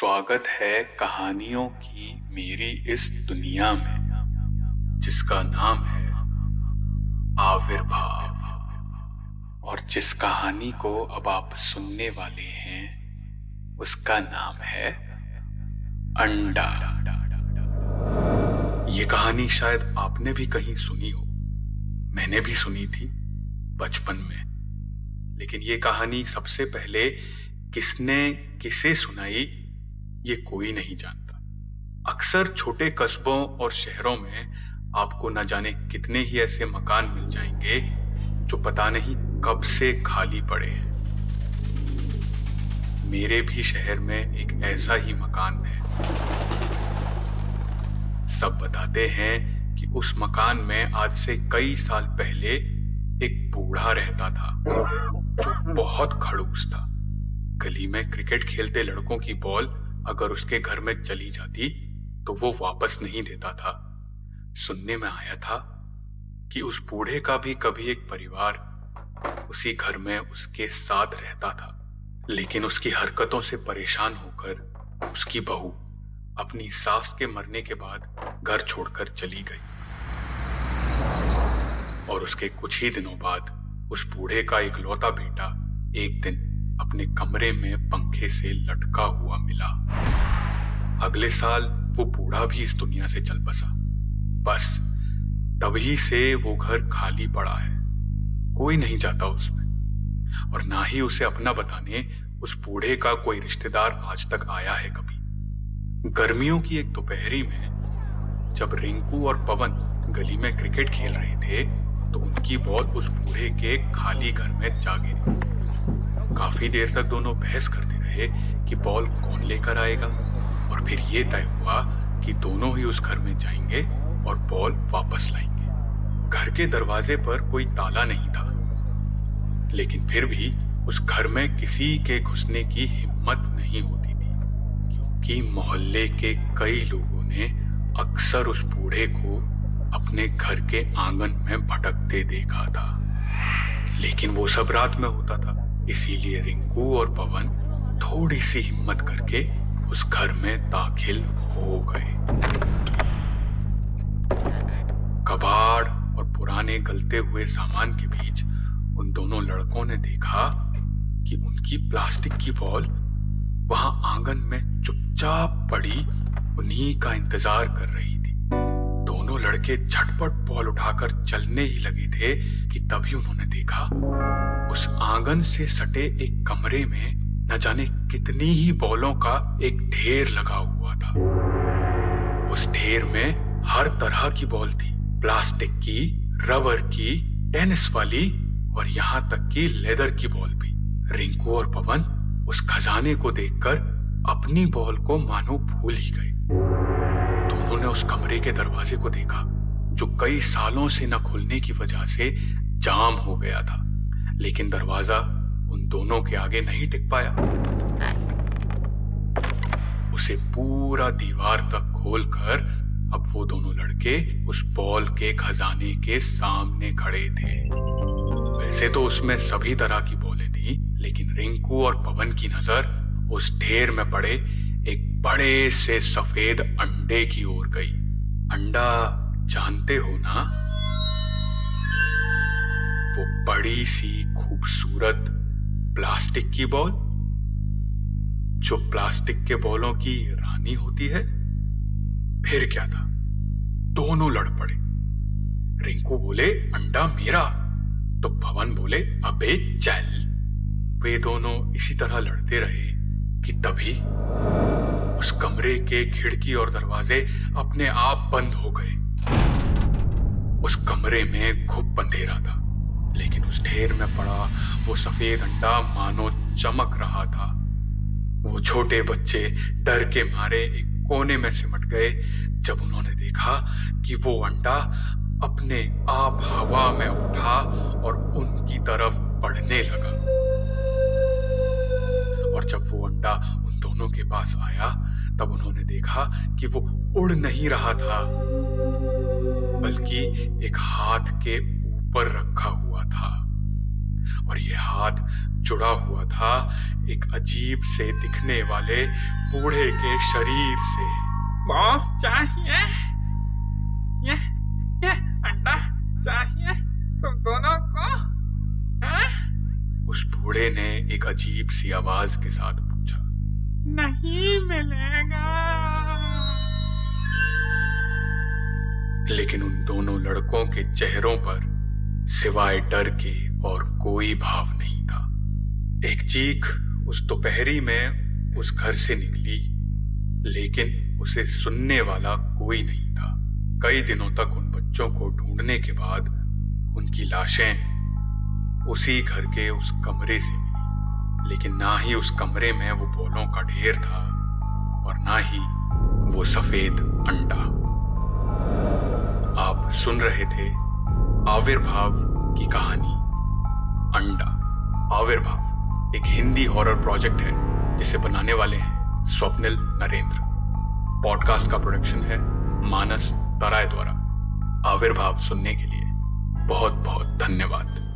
स्वागत है कहानियों की मेरी इस दुनिया में, जिसका नाम है आविर्भाव। और जिस कहानी को अब आप सुनने वाले हैं, उसका नाम है अंडा। ये कहानी शायद आपने भी कहीं सुनी हो। मैंने भी सुनी थी बचपन में। लेकिन ये कहानी सबसे पहले किसने किसे सुनाई ये कोई नहीं जानता। अक्सर छोटे कस्बों और शहरों में आपको न जाने कितने ही ऐसे मकान मिल जाएँगे जो पता नहीं कब से खाली पड़े हैं। मेरे भी शहर में एक ऐसा ही मकान है। सब बताते हैं कि उस मकान में आज से कई साल पहले एक बूढ़ा रहता था, जो बहुत खड़ूस था। गली में क्रिकेट खेलते लड़कों की बॉल अगर उसके घर में चली जाती तो वो वापस नहीं देता था। सुनने में आया था कि उस बूढ़े का भी कभी एक परिवार उसी घर में उसके साथ रहता था, लेकिन उसकी हरकतों से परेशान होकर उसकी बहू अपनी सास के मरने के बाद घर छोड़कर चली गई। और उसके कुछ ही दिनों बाद उस बूढ़े का इकलौता बेटा एक दिन अपने कमरे में पंखे से लटका हुआ मिला। अगले साल वो बूढ़ा भी इस दुनिया से चल बसा। बस, तभी से वो घर खाली पड़ा है। कोई नहीं जाता उसमें। और ना ही उसे अपना बताने उस बूढ़े का कोई रिश्तेदार आज तक आया है कभी। गर्मियों की एक दोपहरी में, जब रिंकू और पवन गली में क्रिकेट खेल रहे थे तो उनकी बॉल उस बूढ़े के खाली घर में जा गिरी। काफ़ी देर तक दोनों बहस करते रहे कि बॉल कौन लेकर आएगा। और फिर ये तय हुआ कि दोनों ही उस घर में जाएँगे और बॉल वापस लाएँगे। घर के दरवाजे पर कोई ताला नहीं था। लेकिन फिर भी उस घर में किसी के घुसने की हिम्मत नहीं होती थी, क्योंकि मोहल्ले के कई लोगों ने अक्सर उस बूढ़े को अपने घर के आँगन में भटकते देखा था। लेकिन वो सब रात में होता था। इसीलिए रिंकू और पवन थोड़ी सी हिम्मत करके उस घर में दाखिल हो गए। कबाड़ और पुराने गलते हुए सामान के बीच उन दोनों लड़कों ने देखा कि उनकी प्लास्टिक की बॉल वहाँ आँगन में चुपचाप पड़ी, उन्हीं का इंतज़ार कर रही थी। लड़के झटपट बॉल उठाकर चलने ही लगे थे कि तभी उन्होंने देखा, उस आँगन से सटे एक कमरे में न जाने कितनी ही बॉलों का एक ढेर लगा हुआ था। उस ढेर में हर तरह की बॉल थी, प्लास्टिक की, रबर की, टेनिस वाली और यहाँ तक कि लेदर की बॉल भी। रिंकू और पवन उस खजाने को देखकर अपनी बॉल को मानो भूल ही गए। दोनों ने उस कमरे के दरवाजे को देखा, जो कई सालों से न खुलने की वजह से जाम हो गया था। लेकिन दरवाज़ा उन दोनों के आगे नहीं टिक पाया। उसे पूरा दीवार तक खोलकर अब वो दोनों लड़के उस बॉल के खजाने के सामने खड़े थे। वैसे तो उसमें सभी तरह की बोले थी, लेकिन रिंकू और पवन की नज़र उस ढेर में पड़े एक बड़े से सफ़ेद अंडे की ओर गई। अंडा जानते हो ना? वो बड़ी सी खूबसूरत प्लास्टिक की बॉल, जो प्लास्टिक के बॉलों की रानी होती है। फिर क्या था? दोनों लड़ पड़े। रिंकू बोले, अंडा मेरा। तो पवन बोले, अबे चल। वे दोनों इसी तरह लड़ते रहे। कि तभी उस कमरे के खिड़की और दरवाजे अपने आप बंद हो गए। उस कमरे में खूब अंधेरा था, लेकिन उस ढेर में पड़ा वो सफ़ेद अंडा मानो चमक रहा था। वो छोटे बच्चे डर के मारे एक कोने में सिमट गए, जब उन्होंने देखा कि वो अंडा अपने आप हवा में उठा और उनकी तरफ़ बढ़ने लगा। जब वो अंडा उन दोनों के पास आया, तब उन्होंने देखा कि वो उड़ नहीं रहा था, बल्कि एक हाथ के ऊपर रखा हुआ था। और ये हाथ जुड़ा हुआ था एक अजीब से दिखने वाले बूढ़े के शरीर से। चाहिए। ये ये अंडा चाहिए। बूढ़े ने एक अजीब सी आवाज़ के साथ पूछा। नहीं मिलेगा। लेकिन उन दोनों लड़कों के चेहरों पर सिवाय डर के और कोई भाव नहीं था। एक चीख उस दोपहरी में उस घर से निकली लेकिन उसे सुनने वाला कोई नहीं था। कई दिनों तक उन बच्चों को ढूँढने के बाद उनकी लाशें उसी घर के उस कमरे से मिली। लेकिन ना ही उस कमरे में वो बोलों का ढेर था और ना ही वो सफ़ेद अंडा। आप सुन रहे थे आविर्भाव की कहानी। अंडा। आविर्भाव एक हिंदी हॉरर प्रोजेक्ट है, जिसे बनाने वाले हैं स्वप्निल नरेंद्र। पॉडकास्ट का प्रोडक्शन है मानस तराय द्वारा। आविर्भाव सुनने के लिए बहुत बहुत धन्यवाद।